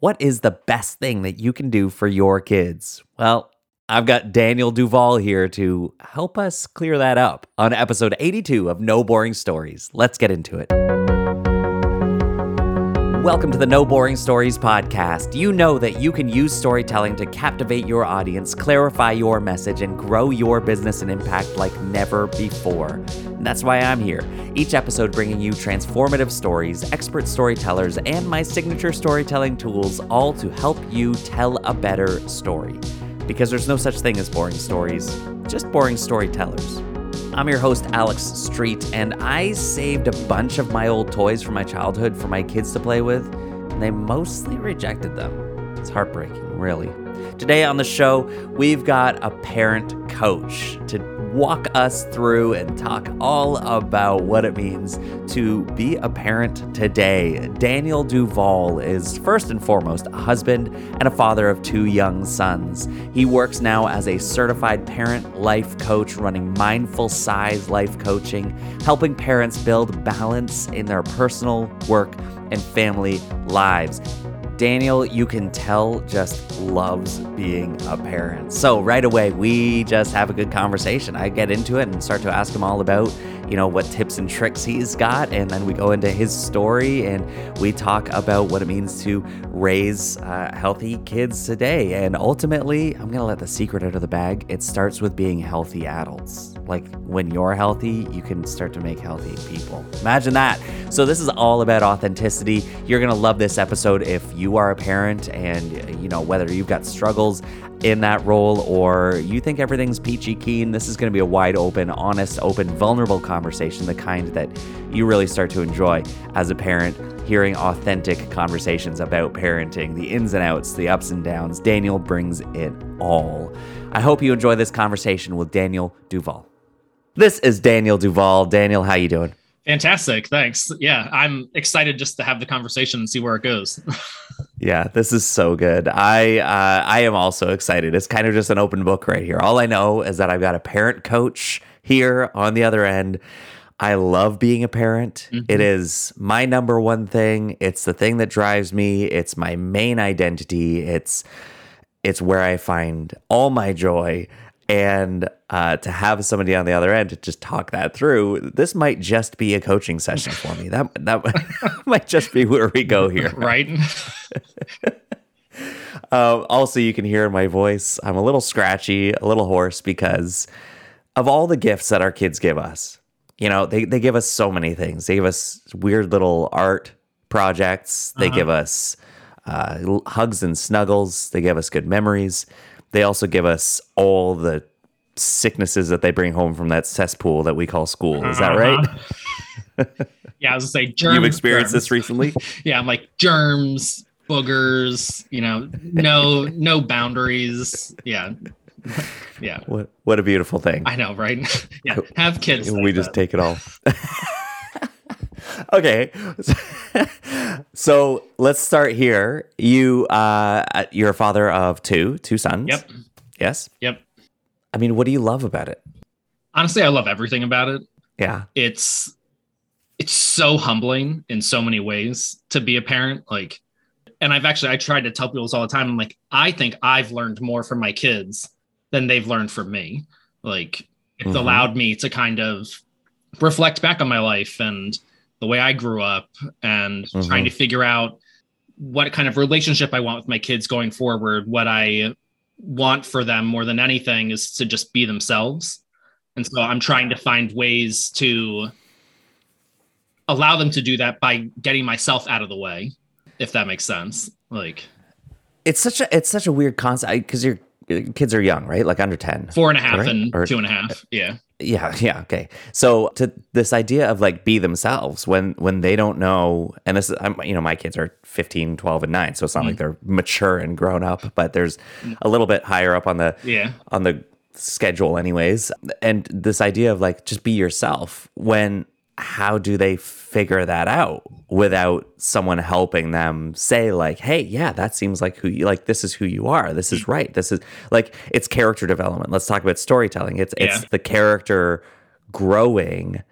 What is the best thing that you can do for your kids? Well, I've got Daniel Duvall here to help us clear that up on episode 82 of No Boring Stories. Let's get into it. Welcome to the No Boring Stories podcast. You know that you can use storytelling to captivate your audience, clarify your message, and grow your business and impact like never before. And that's why I'm here. Each episode bringing you transformative stories, expert storytellers, and my signature storytelling tools, all to help you tell a better story. Because there's no such thing as boring stories, just boring storytellers. I'm your host, Alex Street, and I saved a bunch of my old toys from my childhood for my kids to play with, and they mostly rejected them. It's heartbreaking, really. Today on the show, we've got a parent coach to walk us through and talk all about what it means to be a parent today. Daniel Duvall is first and foremost a husband and a father of two young sons. He works now as a certified parent life coach, running mindful size life coaching, helping parents build balance in their personal, work, and family lives. Daniel, you can tell, just loves being a parent. So right away, we just have a good conversation. I get into it and start to ask him all about, you know, what tips and tricks he's got. And then we go into his story and we talk about what it means to raise uh, healthy kids today. And ultimately, I'm going to let the secret out of the bag. It starts with being healthy adults. Like when you're healthy, you can start to make healthy people. Imagine that. So, this is all about authenticity. You're going to love this episode if you are a parent and, you know, whether you've got struggles in that role or you think everything's peachy keen, this is going to be a wide open, honest, open, vulnerable conversation, the kind that you really start to enjoy as a parent. Hearing authentic conversations about parenting, the ins and outs, the ups and downs. Daniel brings it all. I hope you enjoy this conversation with Daniel Duvall. This is Daniel Duvall. Daniel, how you doing? Fantastic. Thanks. Yeah, I'm excited just to have the conversation and see where it goes. yeah, this is so good. I uh, I am also excited. It's kind of just an open book right here. All I know is that I've got a parent coach here on the other end. I love being a parent. Mm-hmm. It is my number one thing. It's the thing that drives me. It's my main identity. It's it's where I find all my joy and uh, to have somebody on the other end to just talk that through this might just be a coaching session for me. That that might just be where we go here. Right. Uh, also you can hear in my voice i'm a little scratchy a little hoarse because of all the gifts that our kids give us. You know they, they give us so many things. They give us weird little art projects. They uh-huh. give us uh, hugs and snuggles. They give us good memories they also give us all the sicknesses that they bring home from that cesspool that we call school. Is that right? Uh-huh. yeah, I was gonna say germs. You've experienced germs. this recently? yeah, I'm like germs, boogers, you know, no no boundaries. Yeah. Yeah. What what a beautiful thing. I know, right? yeah. Have kids. we like just that. take it all. Okay. so let's start here. You uh you're a father of two, two sons. Yep. Yes. Yep. I mean, what do you love about it? Honestly, I love everything about it. Yeah. It's it's so humbling in so many ways to be a parent. Like, and I've actually I tried to tell people this all the time. I'm like, I think I've learned more from my kids than they've learned from me. Like, it's mm-hmm. allowed me to kind of reflect back on my life and the way I grew up and mm-hmm. trying to figure out what kind of relationship I want with my kids going forward, what I want for them more than anything is to just be themselves. And so I'm trying to find ways to allow them to do that by getting myself out of the way, if that makes sense. Like it's such a it's such a weird concept because your kids are young, right? Like under 10. Four and a half right? and or, two and a half. Yeah yeah yeah okay so to this idea of like be themselves when when they don't know and this is I'm, you know my kids are 15 12 and 9 so it's not mm like they're mature and grown up but there's a little bit higher up on the yeah on the schedule anyways and this idea of like just be yourself when how do they figure that out without someone helping them say like hey yeah that seems like who you like this is who you are this is right this is like it's character development let's talk about storytelling it's yeah. it's the character growing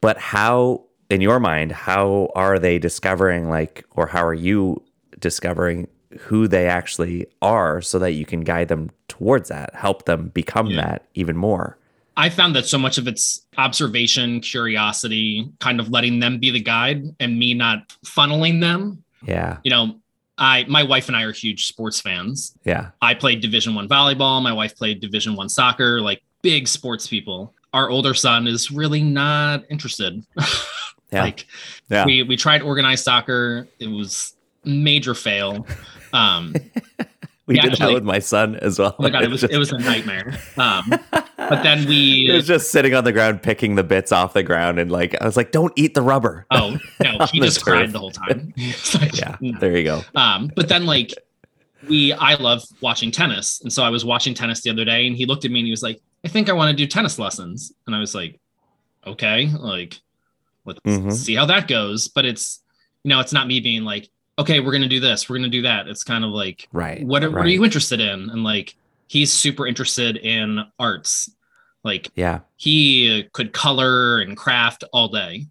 but how in your mind how are they discovering like or how are you discovering who they actually are so that you can guide them towards that, help them become Yeah. that even more. I found that so much of it's observation, curiosity, kind of letting them be the guide and me not funneling them. Yeah. You know, I my wife and I are huge sports fans. Yeah. I played Division 1 volleyball, my wife played Division 1 soccer, like big sports people. Our older son is really not interested. Yeah. like Yeah. we we tried organized soccer, it was major fail. Um we we did that with my son as well. oh my god, it was just, it was a nightmare. Um but then he we was just sitting on the ground picking the bits off the ground and like I was like, don't eat the rubber. Oh no, he just cried the whole time. Like, Yeah. no. There you go. Um, but then like we I love watching tennis. And so I was watching tennis the other day and he looked at me and he was like, I think I want to do tennis lessons. And I was like, okay, like let's Mhm. see how that goes. But it's you know, it's not me being like, okay, we're gonna do this, we're gonna do that. It's kind of like Right. what are, what are you interested in? And like he's super interested in arts. Like Yeah. he could color and craft all day.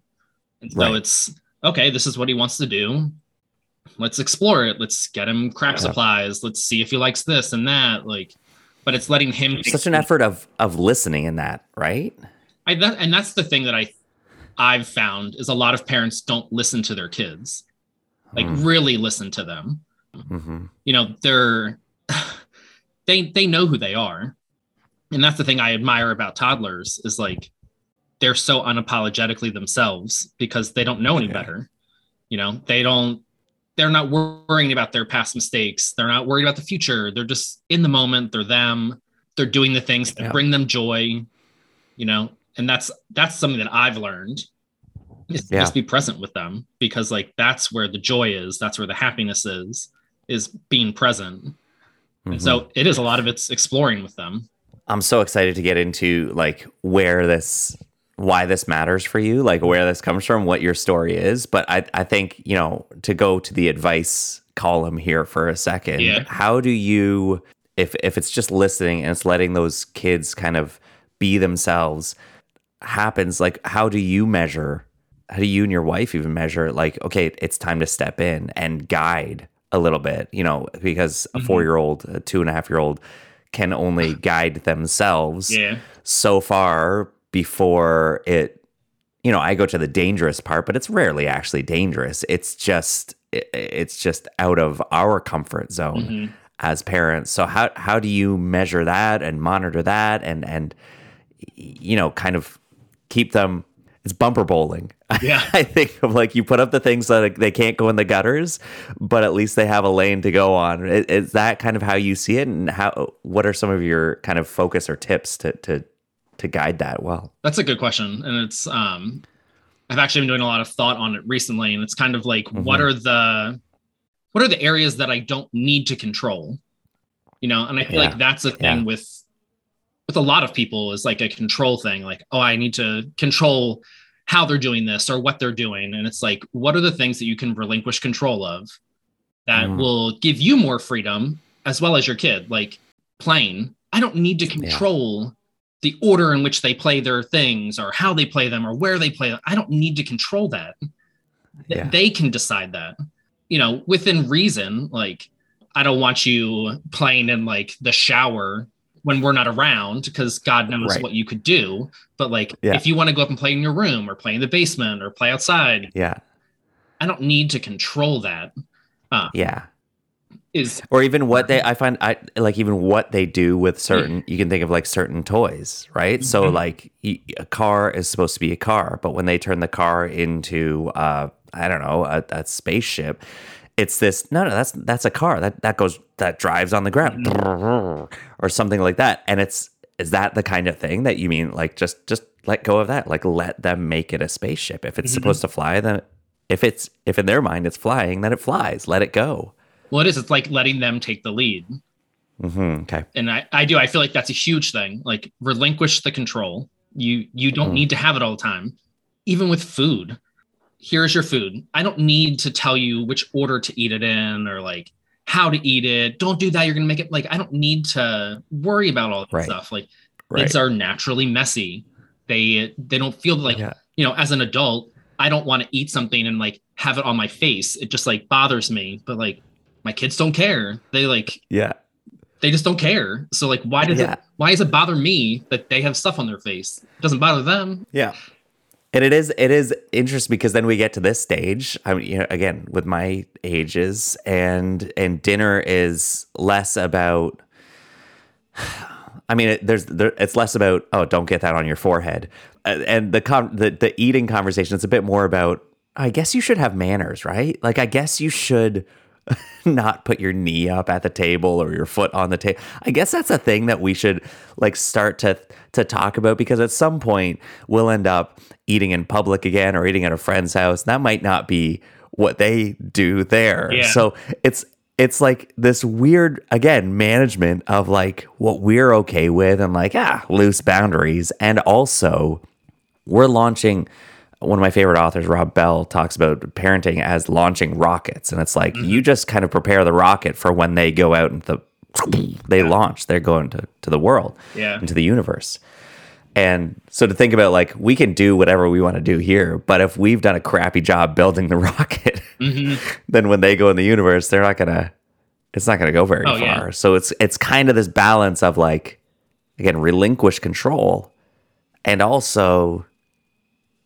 And so Right. it's okay, this is what he wants to do. Let's explore it. Let's get him craft Yeah. supplies. Let's see if he likes this and that. Like, but it's letting him Such an effort of of listening in that, right? I, that, and that's the thing that I I've found is a lot of parents don't listen to their kids, like Mm. really listen to them. Mhm. you know they're they they know who they are and that's the thing i admire about toddlers is like they're so unapologetically themselves because they don't know any Yeah. better you know they don't they're not worrying about their past mistakes they're not worried about the future they're just in the moment they're them they're doing the things that Yeah. bring them joy you know and that's that's something that i've learned to Yeah. just be present with them because like that's where the joy is that's where the happiness is is being present Mhm. and so it is a lot of it's exploring with them I'm so excited to get into like where this why this matters for you, like where this comes from, what your story is. But I, I think, you know, to go to the advice column here for a second, Yeah. how do you if if it's just listening and it's letting those kids kind of be themselves happens, like how do you measure how do you and your wife even measure like, okay, it's time to step in and guide a little bit, you know, because a Mhm. four year old, a two and a half year old can only guide themselves yeah so far before it you know i go to the dangerous part but it's rarely actually dangerous it's just it's just out of our comfort zone Mhm. as parents so how how do you measure that and monitor that and and you know kind of keep them it's bumper bowling Yeah. i think of like you put up the things that they can't go in the gutters but at least they have a lane to go on is, is that kind of how you see it and how what are some of your kind of focus or tips to to to guide that well that's a good question and it's um i've actually been doing a lot of thought on it recently and it's kind of like what Mhm. are the what are the areas that i don't need to control you know and i feel Yeah. like that's a thing Yeah. with with a lot of people is like a control thing like oh i need to control how they're doing this or what they're doing and it's like what are the things that you can relinquish control of that Mm. will give you more freedom as well as your kid like playing i don't need to control the order in which they play their things or how they play them or where they play them. i don't need to control that Yeah. they can decide that you know within reason like i don't want you playing in like the shower when we're not around because god knows Right. what you could do. But like Yeah. if you want to go up and play in your room or play in the basement or play outside yeah. I don't need to control that. Yeah. is or even what they i find i like even what they do with certain you can think of like certain toys right? So Mhm. like a car is supposed to be a car but when they turn the car into uh i don't know a, a spaceship it's this no no that's that's a car that that goes that drives on the ground or something like that. And it's is that the kind of thing that you mean like just just let go of that? Like let them make it a spaceship. If it's Mhm. supposed to fly then if it's if in their mind it's flying then it flies. Let it go. Well it is. It's like letting them take the lead. Mm-hmm. okay. And I, I do. I feel like that's a huge thing. Like relinquish the control. You you don't Mhm. need to have it all the time. Even with food here's your food i don't need to tell you which order to eat it in or like how to eat it don't do that you're gonna make it like i don't need to worry about all that Right. stuff like right kids are naturally messy they they don't feel like yeah you know as an adult i don't want to eat something and like have it on my face it just like bothers me but like my kids don't care. They like Yeah. they just don't care. So like why does Yeah. it why does it bother me that they have stuff on their face? It doesn't bother them. Yeah. And it is it is interesting because then we get to this stage. I mean, you know, again, with my ages and and dinner is less about I mean, it, there's there, it's less about oh, don't get that on your forehead, uh, and the con the the eating conversation. It's a bit more about I guess you should have manners, right? Like I guess you should not put your knee up at the table or your foot on the table. I guess that's a thing that we should like start to to talk about because at some point we'll end up eating in public again or eating at a friend's house. That might not be what they do there. Yeah. So it's it's like this weird again management of like what we're okay with and like ah loose boundaries and also we're launching one of my favorite authors rob bell talks about parenting as launching rockets and it's like you just kind of prepare the rocket for when they go out and the they launch they're going to, to the world Yeah. into the universe and so to think about like we can do whatever we want to do here but if we've done a crappy job building the rocket Mm-hmm. then when they go in the universe they're not gonna it's not gonna go very Oh, far yeah. so it's it's kind of this balance of like again relinquish control and also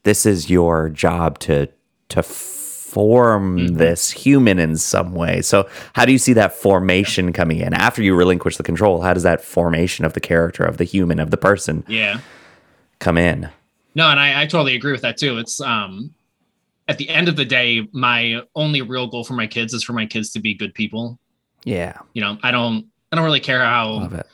this is your job to to form Mm-hmm. this human in some way so how do you see that formation coming in after you relinquish the control how does that formation of the character of the human of the person Yeah. come in No, and I, I totally agree with that too. It's um at the end of the day, my only real goal for my kids is for my kids to be good people. yeah You know, I don't I don't really care how love it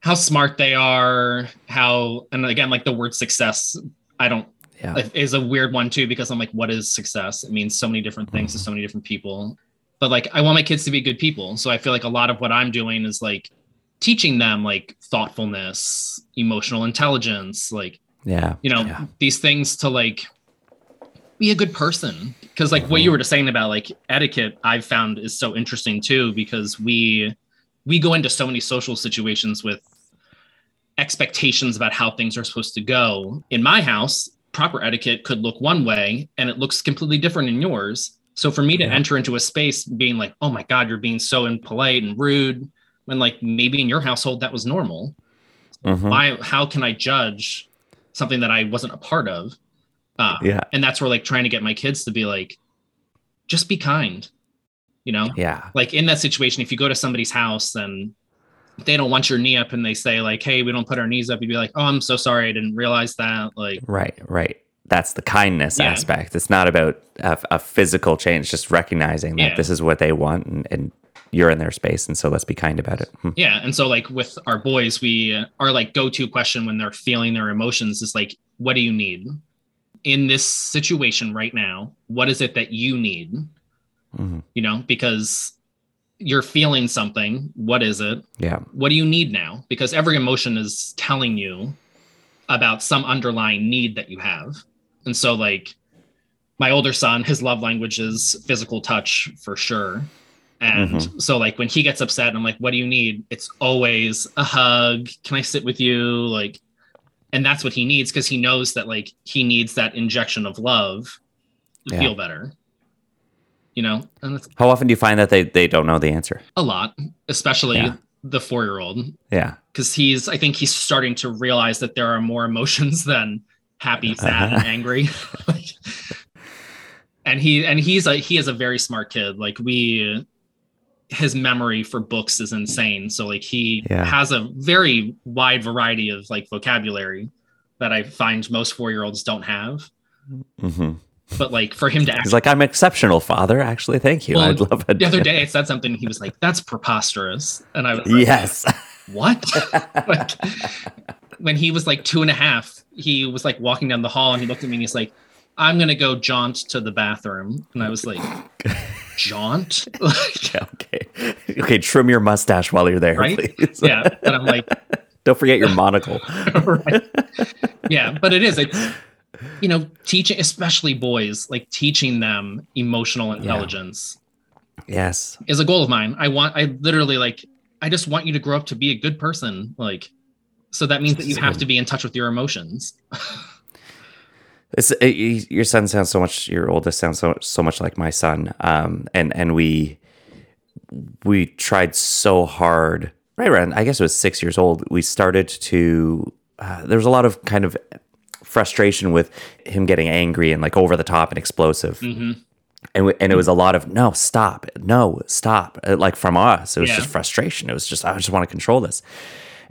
how smart they are, how and again like the word success, I don't yeah. Is a weird one too because I'm like, what is success? It means so many different things to mm-hmm. so many different people. But like, I want my kids to be good people, so I feel like a lot of what I'm doing is like teaching them like thoughtfulness, emotional intelligence, like yeah. you know yeah. these things to like be a good person. Because like what you mm-hmm. were just saying about like etiquette i've found is so interesting too because we we go into so many social situations with expectations about how things are supposed to go. In my house proper etiquette could look one way and it looks completely different in yours. So for me to Yeah. enter into a space being like oh my god you're being so impolite and rude when like maybe in your household that was normal. Mhm. why how can i judge something that i wasn't a part of? Uh, yeah. and that's where like trying to get my kids to be like just be kind you know? Yeah. Like in that situation if you go to somebody's house and they don't want your knee up and they say like hey we don't put our knees up you'd be like oh i'm so sorry i didn't realize that like Right, right. That's the kindness Yeah. aspect. It's not about a, a physical change, just recognizing that Yeah. this is what they want and, and you're in their space. And so let's be kind about it. Hmm. yeah and so like with our boys we uh, our like go-to question when they're feeling their emotions is like what do you need in this situation right now what is it that you need Mhm. you know because you're feeling something what is it? Yeah. what do you need now? Because every emotion is telling you about some underlying need that you have. And so like my older son his love language is physical touch for sure. And mm-hmm. so like when he gets upset i'm like what do you need? It's always a hug. Can i sit with you? Like and that's what he needs because he knows that like he needs that injection of love to Yeah. feel better you know and that's How often do you find that they, they don't know the answer? a lot especially Yeah. the four year old Yeah. because he's i think he's starting to realize that there are more emotions than happy sad and angry and he and he's a he is a very smart kid like we his memory for books is insane so like he Yeah. has a very wide variety of like vocabulary that i find most four year olds don't have hmm but like for him to He's like, I'm exceptional, father. Actually, thank you. Well, I'd love it. the other day i said something he was like that's preposterous and i was like, Yes. what? like when he was like two and a half, he was like walking down the hall and he looked at me and he's like, I'm gonna go jaunt to the bathroom. And I was like, jaunt? Like, okay. Okay. Trim your mustache while you're there, Right? please. yeah. And I'm like, Don't forget your monocle. right. Yeah, but it is. It's you know, teaching especially boys, like teaching them emotional intelligence yes. is a goal of mine. I want I literally like I just want you to grow up to be a good person. Like so that means that you have to be in touch with your emotions. It's, it, your son sounds so much. Your oldest sounds so so much like my son. Um, and and we we tried so hard right around i guess it was six years old we started to uh, there was a lot of kind of frustration with him getting angry and like over the top and explosive. Hmm and we, and it was a lot of no stop. No stop. Uh, like from us it was Yeah. just frustration. It was just i just want to control this.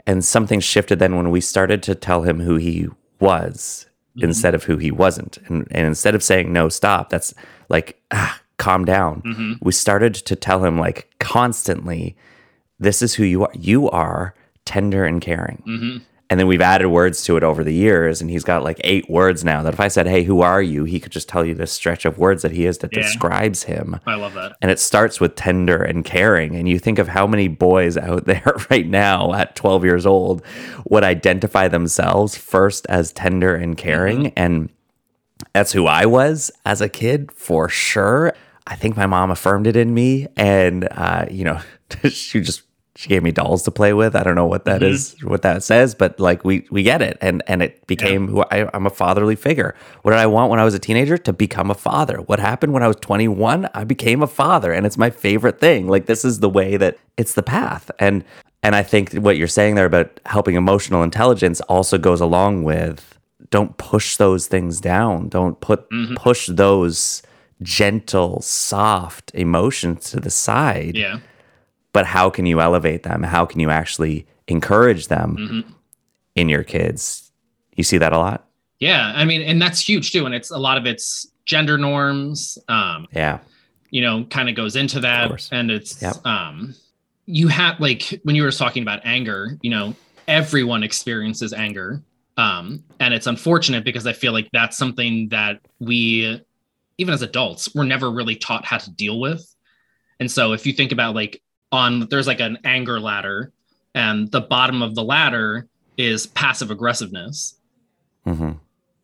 And something shifted then when we started to tell him who he was instead of who he wasn't. And, and instead of saying no stop that's like ah, calm down. We started to tell him like constantly this is who you are. You are tender and caring. Hmm and then we've added words to it over the years, and he's got like eight words now. That if I said, "Hey, who are you?" he could just tell you this stretch of words that he has that Yeah. describes him. I love that. And it starts with tender and caring. And you think of how many boys out there right now at 12 years old would identify themselves first as tender and caring. And that's who I was as a kid for sure. I think my mom affirmed it in me. And, uh, you know, she just, she gave me dolls to play with. I don't know what that mm-hmm. is, what that says, but like we we get it, and and it became who I, I'm a fatherly figure. What did I want when I was a teenager? To become a father. What happened when I was 21? I became a father, and it's my favorite thing. Like this is the way that it's the path, and and I think what you're saying there about helping emotional intelligence also goes along with don't push those things down. Don't put mm-hmm. push those gentle, soft emotions to the side Yeah. But how can you elevate them? How can you actually encourage them Mm-hmm. in your kids? You see that a lot? Yeah. I mean, and that's huge too. And it's a lot of it's gender norms. Um, Yeah. you know, kind of goes into that. And it's Yep. um you have like when you were talking about anger, you know, everyone experiences anger. Um, and it's unfortunate because I feel like that's something that we even as adults, we're never really taught how to deal with. And so if you think about like on there's like an anger ladder, and the bottom of the ladder is passive aggressiveness. Hmm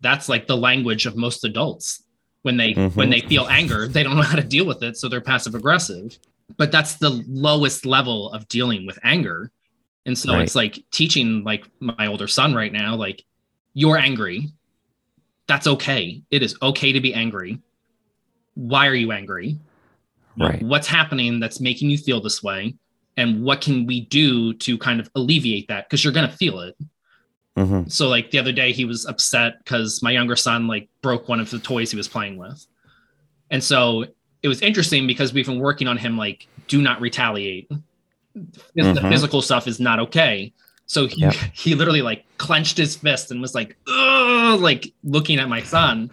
that's like the language of most adults. When they Mhm. when they feel anger they don't know how to deal with it so they're passive aggressive. But that's the lowest level of dealing with anger. And so Right. it's like teaching like my older son right now like you're angry. That's okay. It is okay to be angry. Why are you angry Right. what's happening that's making you feel this way? And what can we do to kind of alleviate that? Because you're going to feel it. Hmm so like the other day he was upset because my younger son like broke one of the toys he was playing with. And so it was interesting because we've been working on him like do not retaliate. The Mhm. physical stuff is not okay. So he, Yep. he literally like clenched his fist and was like Ugh, like looking at my son.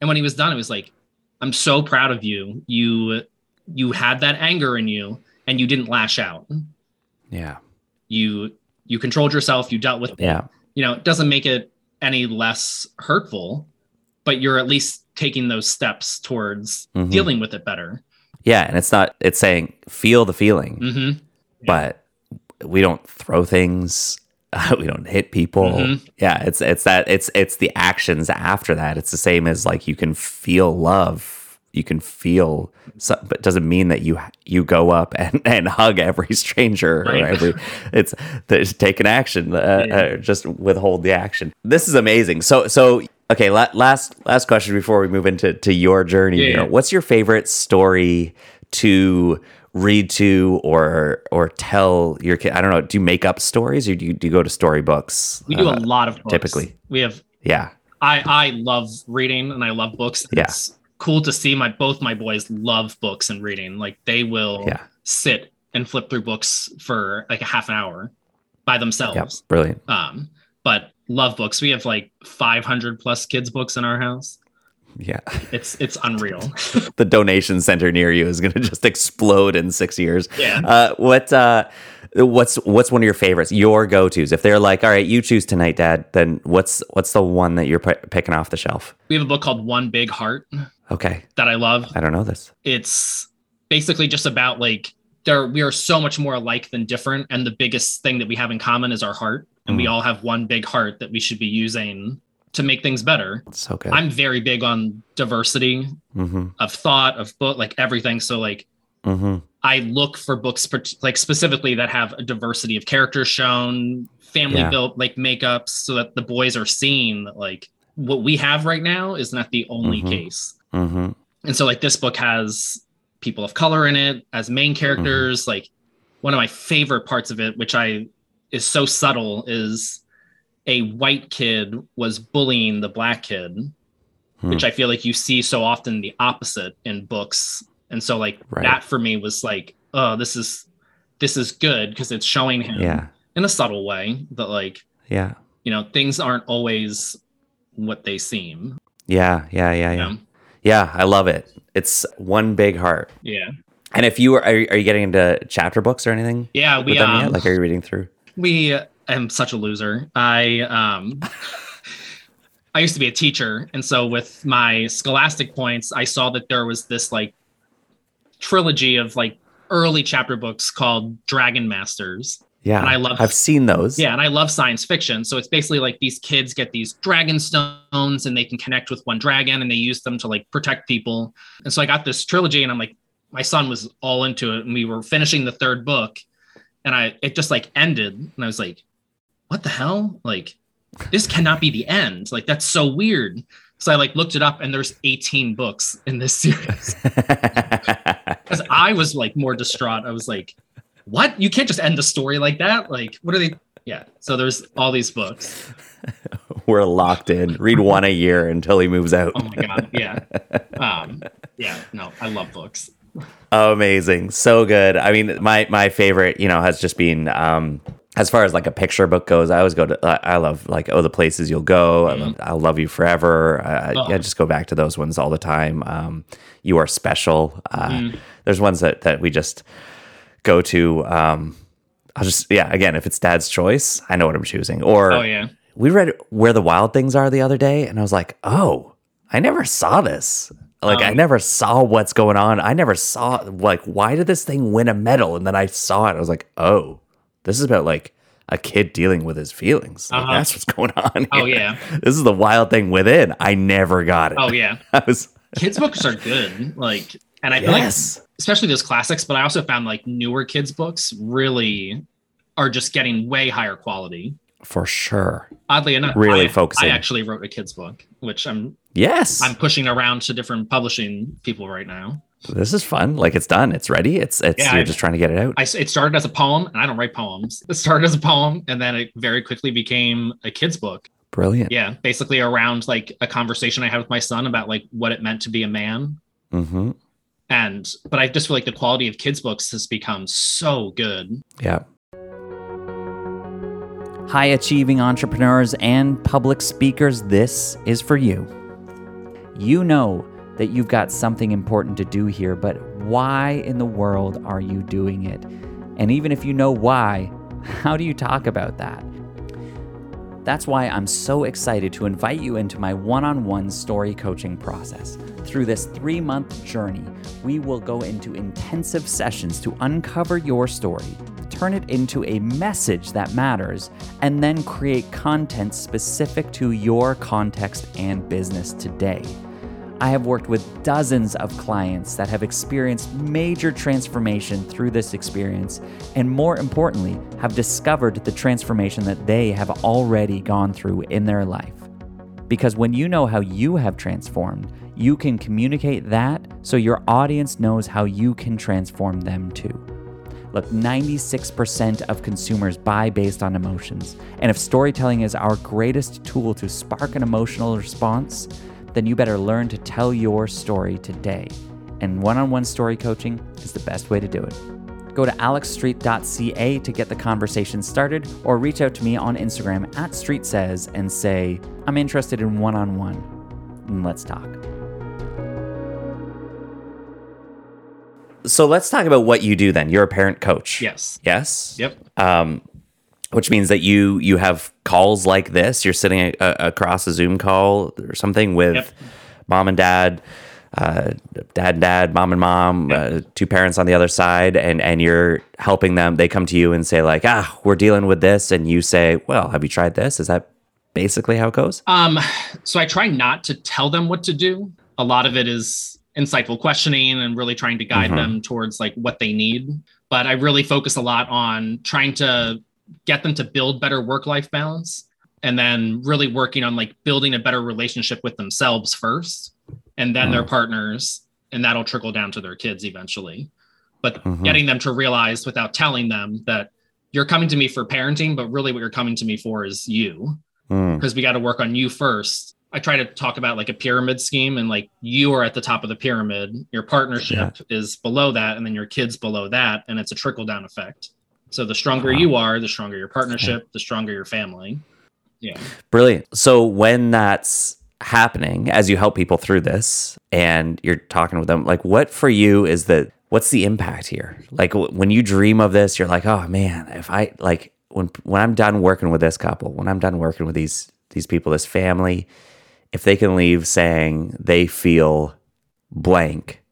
And when he was done it was like i'm so proud of you. You you had that anger in you and you didn't lash out Yeah. you you controlled yourself you dealt with it Yeah. you know, it doesn't make it any less hurtful, but you're at least taking those steps towards Mhm. dealing with it better. Yeah. And it's not, it's saying feel the feeling, hmm but we don't throw things. we don't hit people. Mhm. Yeah. It's, it's that, it's, it's the actions after that. It's the same as like you can feel love. You can feel, so, but doesn't mean that you you go up and, and hug every stranger Right. or every. It's there's take an action. Uh, Yeah. uh, just withhold the action. This is amazing. So so okay. La- last last question before we move into to your journey. Yeah, here. yeah. What's your favorite story to read to or or tell your kid? I don't know. Do you make up stories or do you, do you go to storybooks? We do Uh, a lot of books. typically. We have yeah. I I love reading and I love books. Yeah. It's cool to see my both my boys love books and reading. Like they will Yeah. sit and flip through books for like a half an hour by themselves. Yep. Brilliant. Um, but love books. We have like 500 plus kids books in our house. Yeah. It's it's unreal. the donation center near you is going to just explode in six years. Yeah. Uh, what uh, what's what's one of your favorites? Your go tos? If they're like, all right, you choose tonight, Dad. Then what's what's the one that you're pi- picking off the shelf? We have a book called One Big Heart Okay, that I love. I don't know this. It's basically just about like there we are so much more alike than different, and the biggest thing that we have in common is our heart, and we Mm. all have one big heart that we should be using to make things better. It's so good. I'm very big on diversity mm-hmm. of thought, of book, like everything. So like Mm-hmm. I look for books like specifically that have a diversity of characters shown, family Yeah. built like makeups, so that the boys are seeing that like what we have right now is not the only Mhm. case. Mm-hmm. And so like this book has people of color in it as main characters. Mm-hmm. Like one of my favorite parts of it, which I is so subtle, is a white kid was bullying the black kid, hmm. which I feel like you see so often the opposite in books. And so like right. that for me was like, oh, this is this is good because it's showing him yeah. in a subtle way that like yeah you know things aren't always what they seem yeah yeah yeah yeah yeah i love it. It's one big heart. Yeah. And if you are are you getting into chapter books or anything yeah we um, like are you reading through? we uh, am such a loser. I um I used to be a teacher, and so with my scholastic points, I saw that there was this like trilogy of like early chapter books called Dragon Masters. Yeah, and I love. I've seen those. Yeah, and I love science fiction. So it's basically like these kids get these dragon stones, and they can connect with one dragon, and they use them to like protect people. And so I got this trilogy, and I'm like, my son was all into it, and we were finishing the third book, and I it just like ended, and I was like, what the hell? Like, this cannot be the end. Like that's so weird. So I like looked it up and there's 18 books in this series. Because I was like more distraught. I was like, what? You can't just end the story like that. Like, what are they? Yeah. So there's all these books. We're locked in. Read one a year until he moves out. oh my god. Yeah. Um, yeah. No, I love books. Amazing. So good. I mean, my my favorite, you know, has just been um as far as like a picture book goes, I always go to. I love like oh the places you'll go. Mm-hmm. I love, I'll love you forever. I, oh. I, just go back to those ones all the time. Um, you are special. Uh, mm. There's ones that that we just go to. Um, I'll just yeah. Again, if it's Dad's choice, I know what I'm choosing. Or oh yeah, we read Where the Wild Things Are the other day, and I was like, oh, I never saw this. Like um, I never saw what's going on. I never saw like why did this thing win a medal? And then I saw it. I was like, oh this is about like a kid dealing with his feelings. Like, uh-huh. That's what's going on. Oh, here. Oh yeah. This is the wild thing within. I never got it. Oh yeah. I was kids books are good. Like and I feel yes. like especially those classics, but I also found like newer kids books really are just getting way higher quality. For sure. Oddly enough, really I, focusing. I actually wrote a kids book, which I'm yes I'm pushing around to different publishing people right now this is fun. Like it's done. It's ready. It's it's yeah, you're I, just trying to get it out. I, it started as a poem, and I don't write poems. It started as a poem, and then it very quickly became a kid's book. Brilliant. Yeah, basically around like a conversation I had with my son about like what it meant to be a man. Mm-hmm. And but I just feel like the quality of kids' books has become so good. Yeah. High achieving entrepreneurs and public speakers, this is for you. You know that you've got something important to do here, but why in the world are you doing it? And even if you know why, how do you talk about that? That's why I'm so excited to invite you into my one on one story coaching process. Through this three month journey, we will go into intensive sessions to uncover your story, turn it into a message that matters, and then create content specific to your context and business today. I have worked with dozens of clients that have experienced major transformation through this experience, and more importantly, have discovered the transformation that they have already gone through in their life. Because when you know how you have transformed, you can communicate that so your audience knows how you can transform them too. Look, 96% of consumers buy based on emotions. And if storytelling is our greatest tool to spark an emotional response, then you better learn to tell your story today. And one on one story coaching is the best way to do it. Go to alexstreet.ca to get the conversation started or reach out to me on Instagram at Street Says and say, I'm interested in one on one. Let's talk. So let's talk about what you do then. You're a parent coach. Yes. Yes. Yep. Um, which means that you you have calls like this. You're sitting a, a, across a Zoom call or something with yep. mom and dad, uh, dad and dad, mom and mom, uh, two parents on the other side, and and you're helping them. They come to you and say like, ah, we're dealing with this, and you say, well, have you tried this? Is that basically how it goes? Um, so I try not to tell them what to do. A lot of it is insightful questioning and really trying to guide mm-hmm. them towards like what they need. But I really focus a lot on trying to get them to build better work life balance and then really working on like building a better relationship with themselves first and then mm. their partners and that'll trickle down to their kids eventually. But Mhm. getting them to realize without telling them that you're coming to me for parenting, but really what you're coming to me for is you Mm, because we got to work on you first. I try to talk about like a pyramid scheme and like you are at the top of the pyramid, your partnership is below that, and then your kids below that, and it's a trickle down effect. So the stronger Wow. you are, the stronger your partnership, the stronger your family. Yeah. Brilliant. So when that's happening, as you help people through this, and you're talking with them, like, what for you is the what's the impact here? Like w- when you dream of this, you're like, oh man, if I like when when I'm done working with this couple, when I'm done working with these these people, this family, if they can leave saying they feel blank,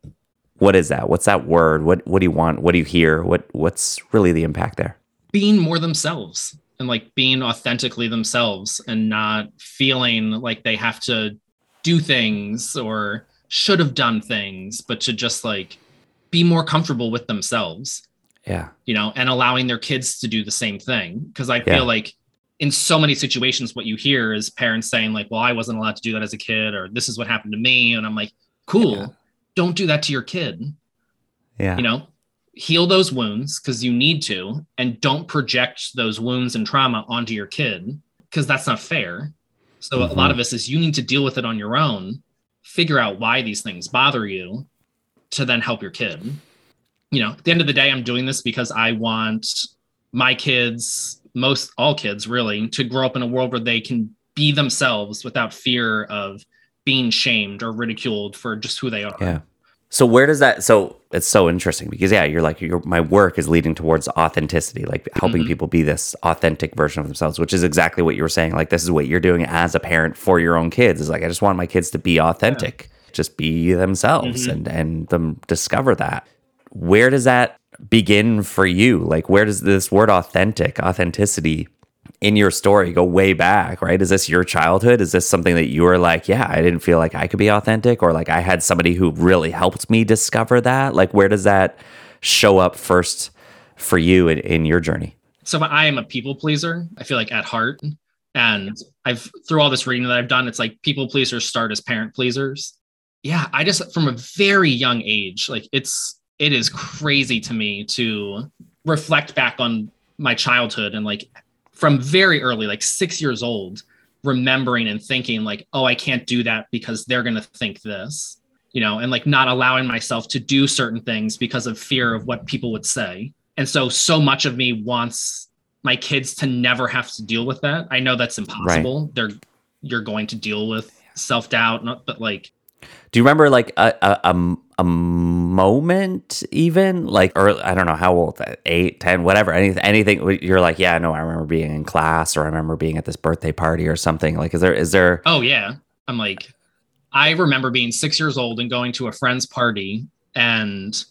what is that? What's that word? What what do you want? What do you hear? What what's really the impact there? being more themselves and like being authentically themselves and not feeling like they have to do things or should have done things, but to just like be more comfortable with themselves, Yeah. you know, and allowing their kids to do the same thing. Cause I Yeah. feel like in so many situations, what you hear is parents saying, like, well, I wasn't allowed to do that as a kid, or this is what happened to me. And I'm like, cool, Yeah. don't do that to your kid Yeah. you know heal those wounds because you need to and don't project those wounds and trauma onto your kid because that's not fair. So a lot mm-hmm. of this is you need to deal with it on your own figure out why these things bother you to then help your kid. You know at the end of the day i'm doing this because i want my kids most all kids really to grow up in a world where they can be themselves without fear of being shamed or ridiculed for just who they are. Yeah. So where does that? So it's so interesting because yeah, you're like your my work is leading towards authenticity, like helping Mhm. people be this authentic version of themselves, which is exactly what you were saying. Like this is what you're doing as a parent for your own kids. Is like I just want my kids to be authentic, just be themselves, Mhm. and and them discover that. Where does that begin for you? Like where does this word authentic, authenticity? In your story go way back, right? Is this your childhood? Is this something that you were like, yeah, I didn't feel like I could be authentic or like I had somebody who really helped me discover that? Like where does that show up first for you in, in your journey? so I am a people pleaser. I feel like at heart, and I've through all this reading that I've done, it's like people pleasers start as parent pleasers. Yeah, I just from a very young age, like it's it is crazy to me to reflect back on my childhood and like from very early, like six years old, remembering and thinking like, oh, I can't do that because they're gonna think this, you know, and like not allowing myself to do certain things because of fear of what people would say. And so so much of me wants my kids to never have to deal with that. I know that's impossible. They're you're going to deal with self-doubt not but like Do you remember like a, a, a, a moment even? Like, or I don't know how old uh, eight ten whatever, anything, anything you're like, yeah, no, I remember being in class or I remember being at this birthday party or something. Like, is there, is there, oh yeah. I'm like i remember being six years old and going to a friend's party and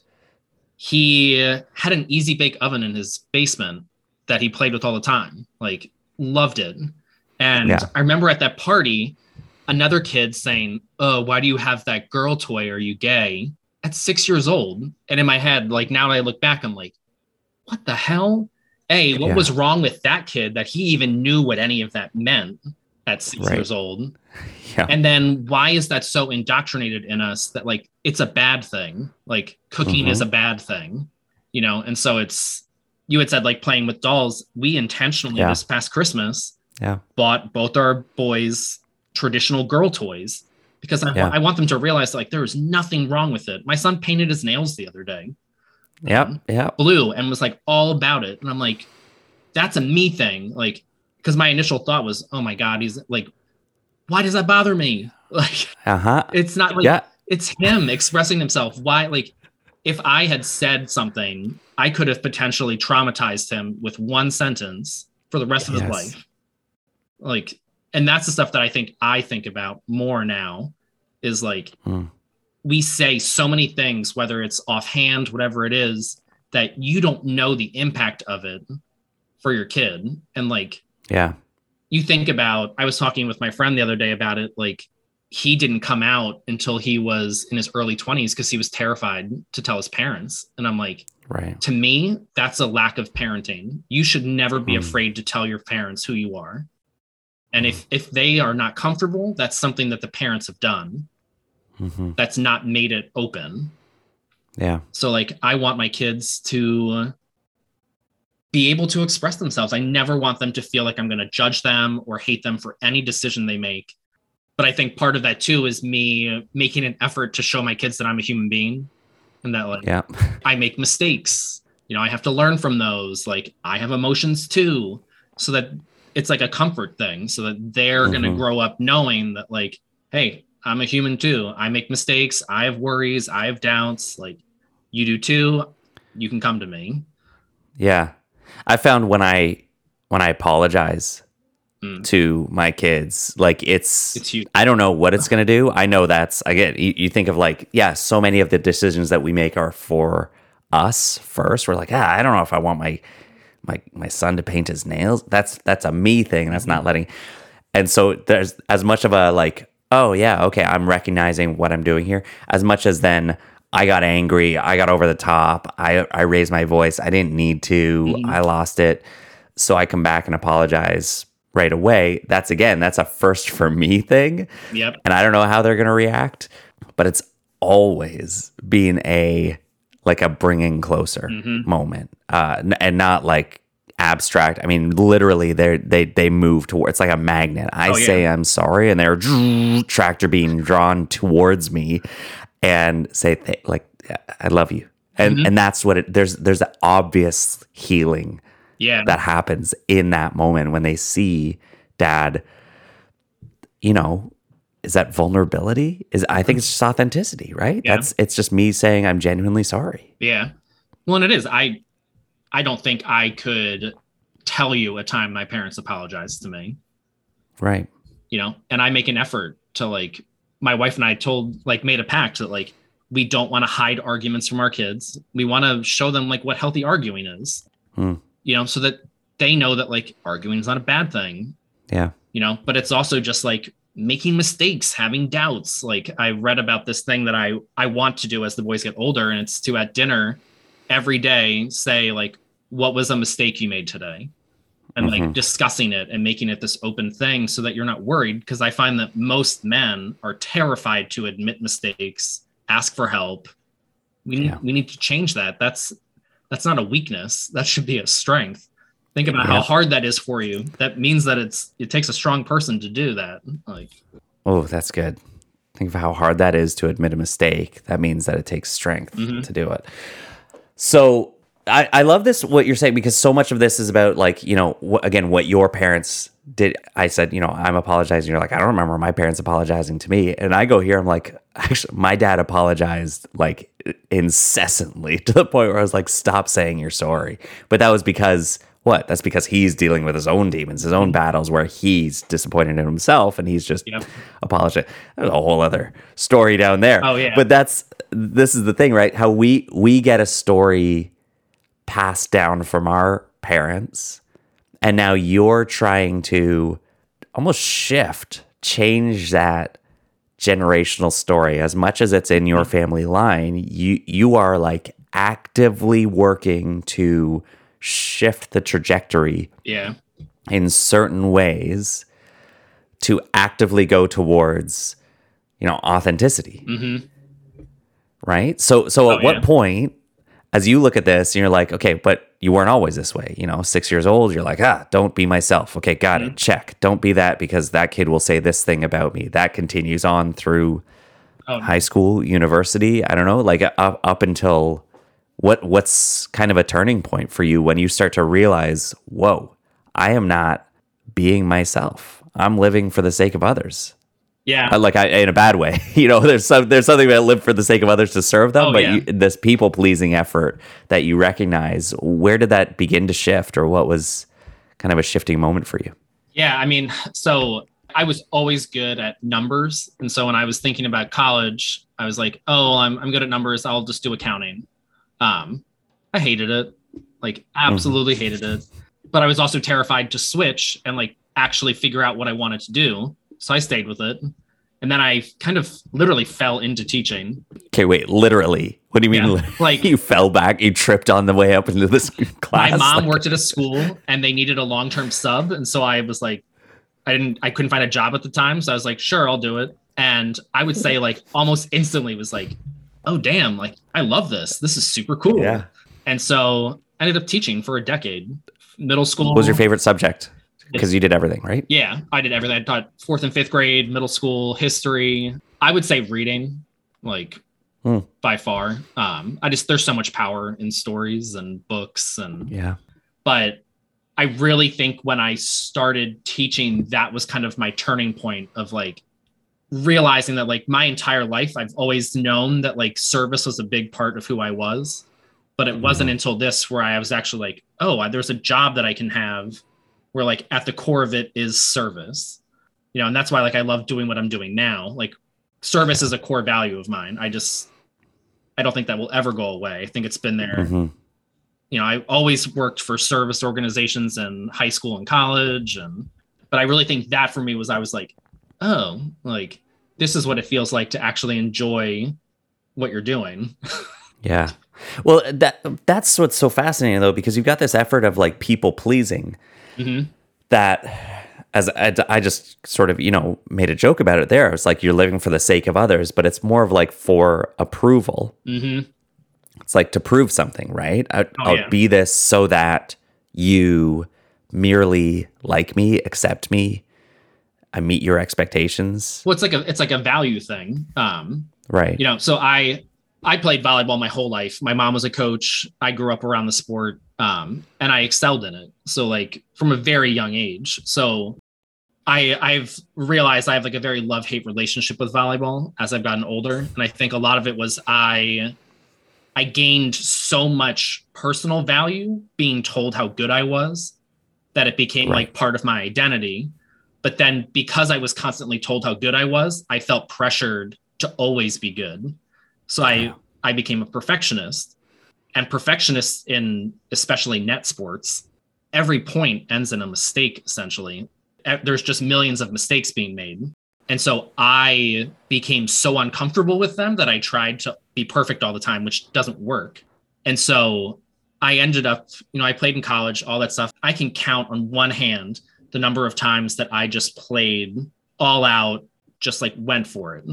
he had an easy bake oven in his basement that he played with all the time. Like loved it. And Yeah. i remember at that party another kid saying oh why do you have that girl toy are you gay at six years old and in my head like now i look back i'm like what the hell a what Yeah. was wrong with that kid that he even knew what any of that meant at six Right. years old yeah, and then why is that so indoctrinated in us that like it's a bad thing like cooking Mhm. is a bad thing you know and so it's you had said like playing with dolls we intentionally Yeah. this past christmas Yeah. bought both our boys traditional girl toys because I, Yeah. I want them to realize like there is nothing wrong with it. My son painted his nails the other day. Yep, yep, blue and was like all about it. And i'm like that's a me thing. Like because my initial thought was oh my god he's like why does that bother me? Like uh huh, it's not like yeah, it's him expressing himself. Why like if i had said something i could have potentially traumatized him with one sentence for the rest of his life. Like and that's the stuff that i think i think about more now is like Hmm. we say so many things whether it's offhand whatever it is that you don't know the impact of it for your kid. And like yeah, you think about i was talking with my friend the other day about it like he didn't come out until he was in his early 20s because he was terrified to tell his parents. And i'm like right, to me that's a lack of parenting. You should never be Hmm. afraid to tell your parents who you are and if if they are not comfortable that's something that the parents have done hmm that's not made it open. Yeah. So like I want my kids to be able to express themselves. I never want them to feel like I'm going to judge them or hate them for any decision they make. But I think part of that too is me making an effort to show my kids that I'm a human being and that like Yeah. I make mistakes. You know, I have to learn from those. Like I have emotions too. So that it's like a comfort thing so that they're going to grow up knowing that like hey, I'm a human too. I make mistakes, I have worries, I have doubts, like you do too. You can come to me. Yeah. I found when I when I apologize Mm. to my kids, like it's It's huge. I don't know what it's going to do. I know that's I get you, you think of like yeah, so many of the decisions that we make are for us first. We're like, ah, I don't know if I want my my my son to paint his nails. That's that's a me thing. That's not letting. And so there's as much of a like, oh yeah, okay, I'm recognizing what I'm doing here. As much as then I got angry, I got over the top, I I raised my voice. I didn't need to. Mhm. I lost it. So I come back and apologize right away. That's again, that's a first for me thing Yep. and I don't know how they're going to react, but it's always been a like a bringing closer Mhm. moment, uh, n- and not like abstract. I mean, literally, they they they move towards. It's like a magnet. I Oh, yeah. say I'm sorry, and they're tractor being drawn towards me, and say th- like I love you, and Mhm. and that's what it. There's there's an obvious healing Yeah. that happens in that moment when they see dad you know is that vulnerability is i think it's just authenticity right Yeah. that's it's just me saying i'm genuinely sorry Yeah. Well, and it is. I I don't think I could tell you a time my parents apologized to me, right you know, and I make an effort to like my wife and I told like made a pact that like we don't want to hide arguments from our kids. We want to show them like what healthy arguing is. Hmm. You know, so that they know that like arguing is not a bad thing. yeah you know but it's also just like making mistakes having doubts. Like i read about this thing that i i want to do as the boys get older and it's to at dinner every day say like what was a mistake you made today? And like Mhm. discussing it and making it this open thing so that you're not worried because i find that most men are terrified to admit mistakes ask for help. We need Yeah. we need to change that. That's that's not a weakness. That should be a strength think about Yeah. how hard that is for you. That means that it's it takes a strong person to do that like. Oh that's good. Think of how hard that is to admit a mistake. That means that it takes strength Mhm. to do it. So I, I love this what you're saying because so much of this is about like you know wh- again what your parents did. I said you know i'm apologizing. You're like i don't remember my parents apologizing to me. And i go here i'm like actually my dad apologized like incessantly to the point where i was like stop saying you're sorry. But that was because what? That's because he's dealing with his own demons his own mm-hmm. battles where he's disappointed in himself and he's just Yep. apologizing. There's a whole other story down there. Oh, yeah. but that's this is the thing right? How we we get a story passed down from our parents and now you're trying to almost shift change that generational story. As much as it's in your mm-hmm. family line you you are like actively working to shift the trajectory yeah in certain ways to actively go towards you know authenticity hmm right? So so at Oh, what yeah. point as you look at this and you're like, okay, but you weren't always this way, you know, 6 years old, you're like, ah, don't be myself. Okay, got Mm-hmm. it. Check. Don't be that because that kid will say this thing about me. That continues on through Oh. high school, university, I don't know, like up up until what what's kind of a turning point for you when you start to realize, whoa, I am not being myself. I'm living for the sake of others. yeah Uh, like I, in a bad way. You know, there's some there's something about live for the sake of others to serve them, Oh, but yeah. you, this people pleasing effort that you recognize, where did that begin to shift, or what was kind of a shifting moment for you? Yeah, I mean, so I was always good at numbers. And so when I was thinking about college, I was like, oh, I'm, I'm good at numbers. I'll just do accounting. Um, I hated it, like, absolutely hated it. But I was also terrified to switch and like actually figure out what I wanted to do. So I stayed with it. And then I kind of literally fell into teaching. Okay, wait, literally, what do you mean? Yeah, like- you fell back, you tripped on the way up into this class. My mom Like, worked at a school and they needed a long term sub. And so I was like, I didn't, I couldn't find a job at the time. So I was like, sure, I'll do it. And I would say like almost instantly was like, oh damn, like I love this. This is super cool. Yeah. And so I ended up teaching for a decade. Middle school. What was your favorite subject? Because you did everything, right? Yeah, I did everything. I taught fourth and fifth grade, middle school, history. I would say reading, like Hmm. by far. Um, I just there's so much power in stories and books and Yeah. but I really think when I started teaching, that was kind of my turning point of like realizing that like my entire life I've always known that like service was a big part of who I was. But it wasn't until this where I was actually like, oh, there's a job that I can have where like at the core of it is service. You know, and that's why like I love doing what I'm doing now. Like service is a core value of mine. I just I don't think that will ever go away. I think it's been there Mhm. you know, I always worked for service organizations in high school and college and but I really think that for me was I was like, oh, like this is what it feels like to actually enjoy what you're doing. Yeah. Well, that that's what's so fascinating though, because you've got this effort of like people pleasing hmm that as I, I just sort of you know made a joke about it there. It's like you're living for the sake of others, but it's more of like for approval. hmm It's like to prove something, right? I, Oh, I'll yeah. be this so that you merely like me, accept me, I meet your expectations, Well, it's like a it's like a value thing. Um, right? you know, so I I played volleyball my whole life. My mom was a coach. I grew up around the sport, um, and I excelled in it. So like from a very young age. So I I've realized I have like a very love hate relationship with volleyball as I've gotten older, and I think a lot of it was I I gained so much personal value being told how good I was that it became Right. like part of my identity. But then because I was constantly told how good I was, I felt pressured to always be good. So I I became a perfectionist. And perfectionists in especially net sports, every point ends in a mistake essentially. There's just millions of mistakes being made. And so I became so uncomfortable with them that I tried to be perfect all the time, which doesn't work. And so I ended up, you know, I played in college, all that stuff. I can count on one hand the number of times that I just played all out, just like went for it.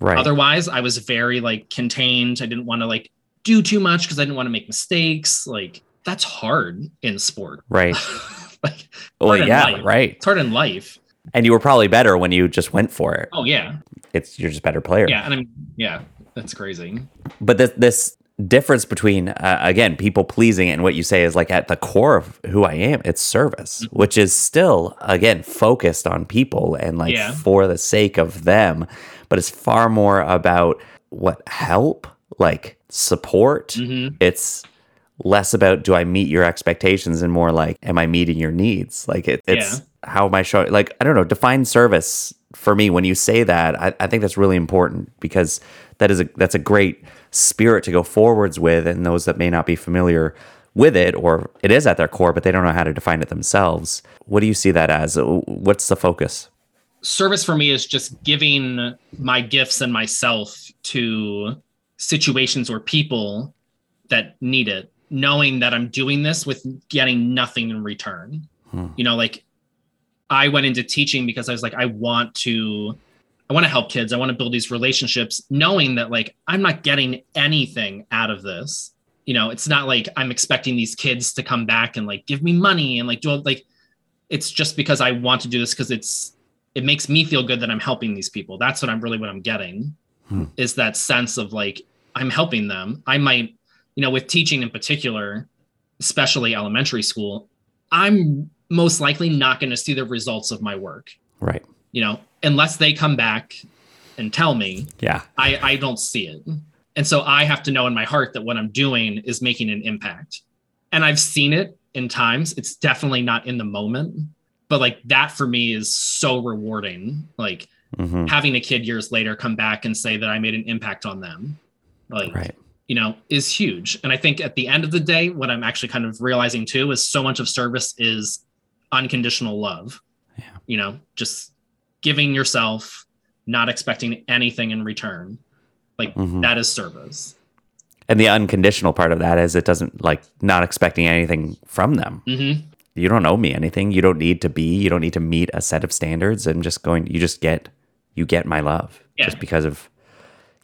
right. Otherwise, I was very like contained. I didn't want to like do too much because I didn't want to make mistakes. Like that's hard in sport. right. like Well, yeah, life. right. it's hard in life. And you were probably better when you just went for it. Oh yeah. It's you're just a better player. Yeah. And I'm yeah, that's crazy. but this this difference between uh, again people pleasing and what you say is like at the core of who I am it's service Mm-hmm. which is still again focused on people and like Yeah. for the sake of them but it's far more about what help like support Mhm. it's less about do I meet your expectations and more like am I meeting your needs like it, it's how am I showing like I don't know define service for me when you say that I, I think that's really important because that is a that's a great spirit to go forwards with and those that may not be familiar with it or it is at their core but they don't know how to define it themselves what do you see that as what's the focus service for me is just giving my gifts and myself to situations or people that need it, knowing that I'm doing this with getting nothing in return. Hmm. You know, like I went into teaching because I was like, I want to. I want to help kids. I want to build these relationships, knowing that like I'm not getting anything out of this. You know, it's not like I'm expecting these kids to come back and like give me money and like do all- like it's just because I want to do this because it's it makes me feel good that I'm helping these people. That's what I'm really what I'm getting Hmm. is that sense of like I'm helping them. I might, you know, with teaching in particular, especially elementary school, I'm most likely not going to see the results of my work. right You know, unless they come back and tell me, yeah I I don't see it. And so I have to know in my heart that what I'm doing is making an impact. And I've seen it in times. It's definitely not in the moment, but like that for me is so rewarding. Like hmm having a kid years later come back and say that I made an impact on them, like, right you know, is huge. And I think at the end of the day, what I'm actually kind of realizing too is so much of service is unconditional love. Yeah. You know, just giving yourself, not expecting anything in return. Like Mhm. that is service. and the unconditional part of that is it doesn't like not expecting anything from them hmm you don't owe me anything you don't need to be you don't need to meet a set of standards and just going you just get you get my love Yeah. just because of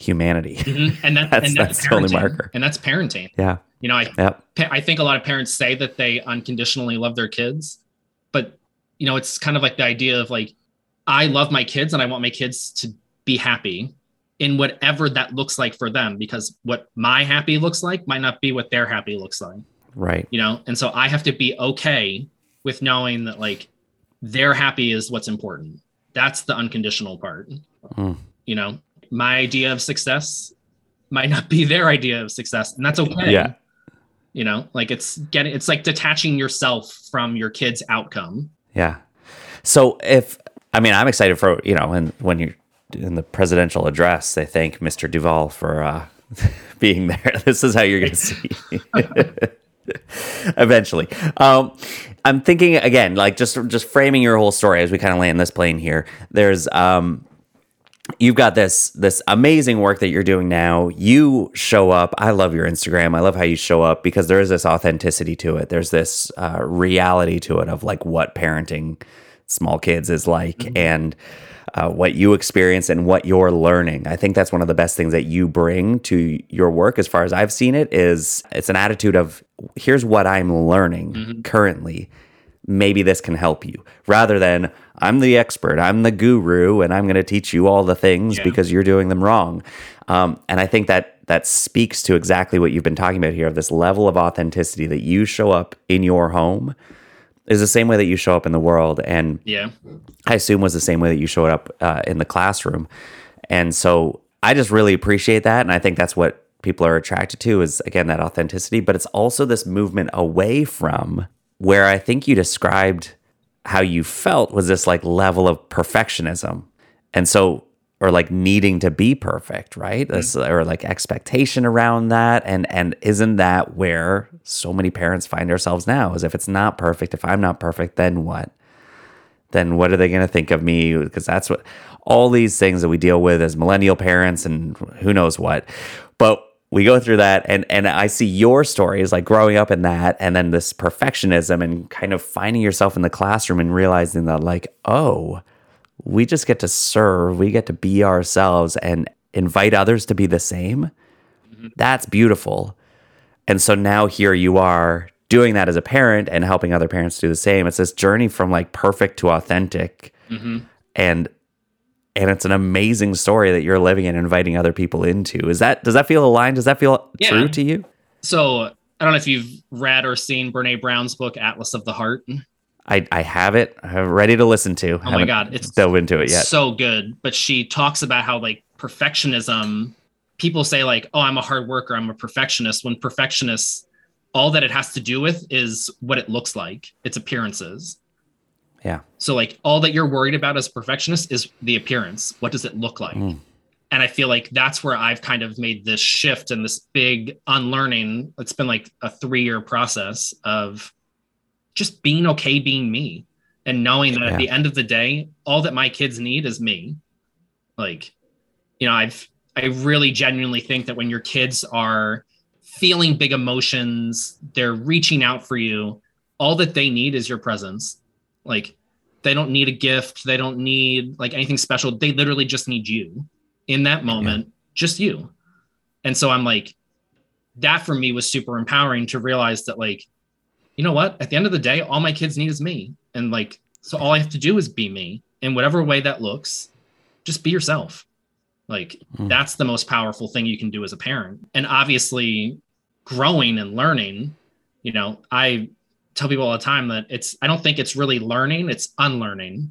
humanity. Mhm. and that, That's- and that's, that's the only marker. and that's parenting yeah. you know i Yep. pa- I think a lot of parents say that they unconditionally love their kids, but you know, it's kind of like the idea of like, I love my kids and I want my kids to be happy in whatever that looks like for them, because what my happy looks like might not be what their happy looks like, Right. you know? And so I have to be okay with knowing that like their happy is what's important. That's the unconditional part. Mm. You know, my idea of success might not be their idea of success, and that's okay Yeah. you know like it's getting it's like detaching yourself from your kid's outcome Yeah. So if I mean, I'm excited for you know, and when you're in the presidential address, they thank Mr. Duvall for uh, being there. This is how you're going to see. Eventually, um, I'm thinking again, like just just framing your whole story as we kind of land this plane here. There's um, you've got this this amazing work that you're doing now you show up i love your instagram i love how you show up because there is this authenticity to it there's this uh, reality to it of like what parenting small kids is like and uh, what you experience and what you're learning. I think that's one of the best things that you bring to your work as far as i've seen it is it's an attitude of here's what i'm learning currently. Maybe this can help you. Rather than I'm the expert, I'm the guru, and I'm going to teach you all the things Yeah. because you're doing them wrong. Um, and I think that that speaks to exactly what you've been talking about here of this level of authenticity that you show up in your home is the same way that you show up in the world. And yeah I assume was the same way that you showed up uh, in the classroom. And so I just really appreciate that. And I think that's what people are attracted to is, again, that authenticity. But it's also this movement away from where I think you described how you felt was this like level of perfectionism. And so, or like needing to be perfect, right? This, mm. or like expectation around that. And, and isn't that where so many parents find ourselves now? Is if it's not perfect, if I'm not perfect, then what? then what are they going to think of me? Because that's what all these things that we deal with as millennial parents and who knows what. But we go through that and and I see your stories like growing up in that and then this perfectionism and kind of finding yourself in the classroom and realizing that like, oh, we just get to serve, we get to be ourselves and invite others to be the same. That's beautiful. And so now here you are doing that as a parent and helping other parents do the same. It's this journey from like perfect to authentic. Mm-hmm. And and it's an amazing story that you're living and inviting other people into. Is that does that feel aligned? Does that feel Yeah. true to you? so i don't know if you've read or seen brene brown's book atlas of the heart I, I have it. I'm ready to listen to. oh my god it's dove into it yet. so good but she talks about how like perfectionism people say like oh i'm a hard worker i'm a perfectionist when perfectionists all that it has to do with is what it looks like its appearances Yeah. so like all that you're worried about as a perfectionist is the appearance what does it look like Mm. and i feel like that's where i've kind of made this shift and this big unlearning it's been like a three year process of just being okay being me and knowing that Yeah. at the end of the day all that my kids need is me. Like you know i've i really genuinely think that when your kids are feeling big emotions they're reaching out for you all that they need is your presence. Like they don't need a gift. They don't need like anything special. They literally just need you in that moment just you. And so i'm like that for me was super empowering to realize that like you know what? At the end of the day all my kids need is me. And like so all i have to do is be me. In whatever way that looks just be yourself. Like Mm. that's the most powerful thing you can do as a parent. And obviously growing and learning you know i tell people all the time that it's i don't think it's really learning it's unlearning.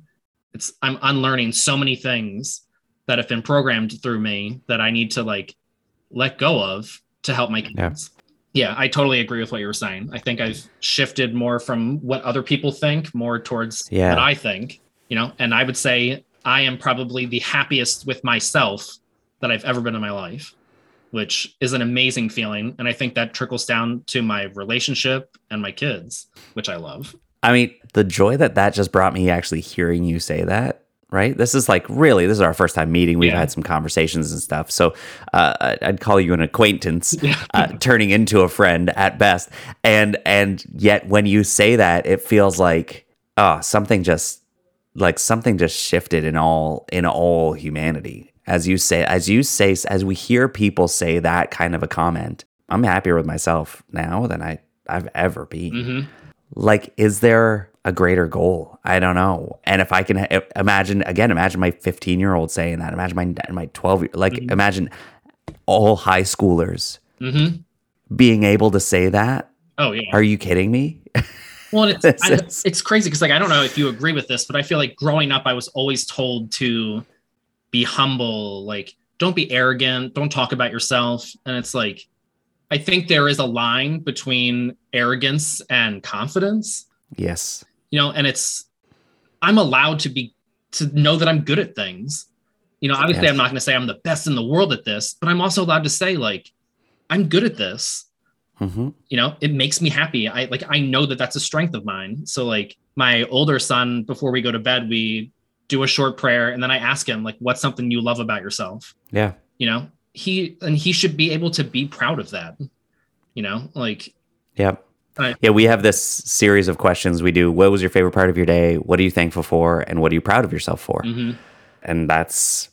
It's i'm unlearning so many things that have been programmed through me that i need to like let go of to help my kids. yeah i totally agree with what you were saying. I think i've shifted more from what other people think more towards Yeah. what i think you know? And i would say i am probably the happiest with myself that i've ever been in my life which is an amazing feeling. And i think that trickles down to my relationship and my kids which i love. I mean, the joy that that just brought me actually hearing you say that, right? This is like really, this is our first time meeting. We've Yeah. had some conversations and stuff. So uh, I'd call you an acquaintance, Yeah. uh, turning into a friend at best. And and yet when you say that, it feels like oh, something just like something just shifted in all in all humanity. As you say, as you say, as we hear people say that kind of a comment, I'm happier with myself now than I I've ever been. hmm Like, is there a greater goal? I don't know. And if I can imagine again, imagine my 15 year old saying that. Imagine my my 12 year like imagine all high schoolers hmm being able to say that. Oh yeah. Are you kidding me? Well, it's I, it's crazy because like I don't know if you agree with this, but I feel like growing up I was always told to be humble, like don't be arrogant, don't talk about yourself, and it's like I think there is a line between arrogance and confidence, yes. You know, and it's I'm allowed to be to know that I'm good at things. You know, obviously Yes. I'm not going to say I'm the best in the world at this, but I'm also allowed to say like I'm good at this hmm you know it makes me happy i like i know that that's a strength of mine so like my older son before we go to bed we do a short prayer and then i ask him like what's something you love about yourself Yeah. you know he and he should be able to be proud of that you know like Yep. Right. Yeah, we have this series of questions we do. What was your favorite part of your day? What are you thankful for? And what are you proud of yourself for? mhm. And that's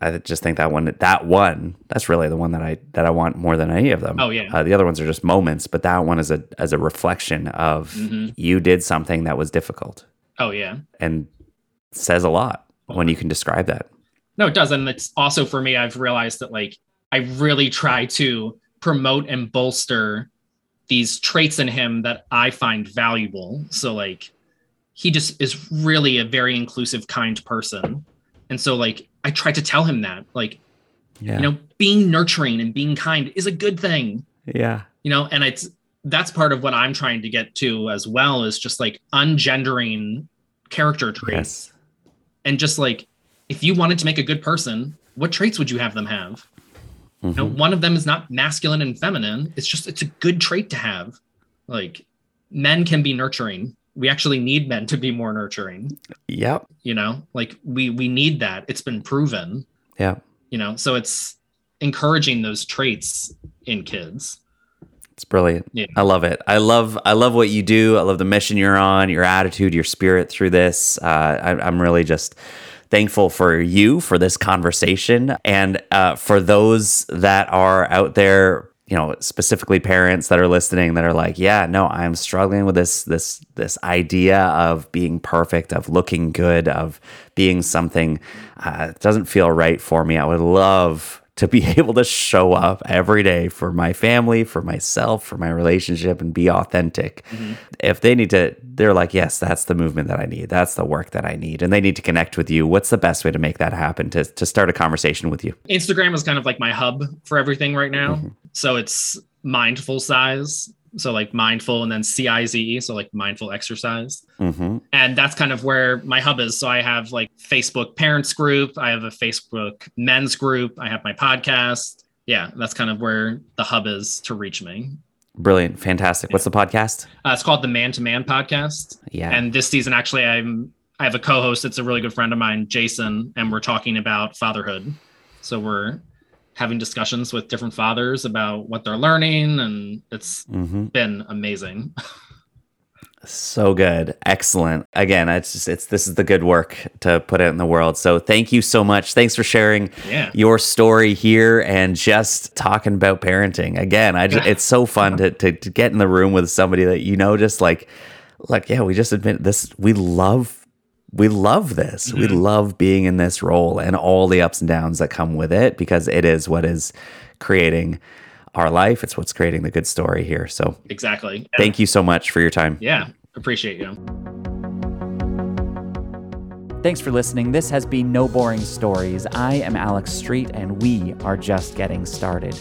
I just think that one that one that's really the one that I that I want more than any of them. Oh, yeah. Uh, the other ones are just moments, but that one is a as a reflection of Mhm. you did something that was difficult oh yeah and says a lot when you can describe that. no it does and it's also for me i've realized that like i really try to promote and bolster these traits in him that i find valuable so like he just is really a very inclusive kind person and so like i try to tell him that like Yeah. you know being nurturing and being kind is a good thing yeah. you know and it's that's part of what i'm trying to get to as well is just like ungendering character traits Yes. and just like if you wanted to make a good person what traits would you have them have you know Mhm. one of them is not masculine and feminine it's just it's a good trait to have like men can be nurturing we actually need men to be more nurturing Yep. you know like we we need that it's been proven Yeah. you know so it's encouraging those traits in kids It's brilliant. Yeah. I love it. I love I love what you do. I love the mission you're on, your attitude, your spirit through this. Uh, I, I'm really just thankful for you for this conversation and uh, for those that are out there. You know, specifically parents that are listening that are like, yeah, no, I'm struggling with this this this idea of being perfect, of looking good, of being something uh, doesn't feel right for me. I would love to be able to show up every day for my family, for myself, for my relationship, and be authentic. If they need to, they're like, yes, that's the movement that I need. That's the work that I need. And they need to connect with you. What's the best way to make that happen? To, to start a conversation with you? instagram is kind of like my hub for everything right now Mm-hmm. so it's mindful size so like mindful and then cize so like mindful exercise Mm-hmm. and that's kind of where my hub is so i have like facebook parents group i have a facebook men's group i have my podcast yeah that's kind of where the hub is to reach me Brilliant. Fantastic. What's the podcast? uh, it's called the man to man podcast Yeah. and this season actually i'm i have a co-host it's a really good friend of mine jason and we're talking about fatherhood so we're having discussions with different fathers about what they're learning and it's mm-hmm. been amazing So good. Excellent. Again, it's just, it's, this is the good work to put out in the world. So thank you so much. Thanks for sharing yeah your story here and just talking about parenting. Again, I just, it's so fun to, to, to get in the room with somebody that, you know, just like, like, yeah, we just admit this, we love, we love this. We mm-hmm. love being in this role and all the ups and downs that come with it because it is what is creating our life. It's what's creating the good story here. So exactly thank you so much for your time. yeah appreciate you Thanks for listening. This has been No Boring Stories. I am Alex Street, and we are just getting started.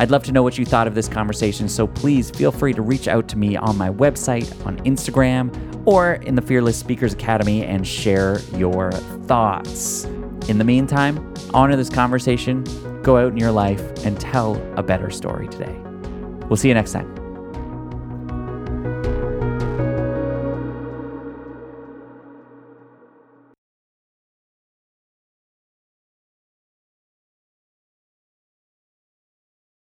I'd love to know what you thought of this conversation, so please feel free to reach out to me on my website, on Instagram, or in the Fearless Speakers Academy and share your thoughts. In the meantime, honor this conversation, go out in your life, and tell a better story today. We'll see you next time.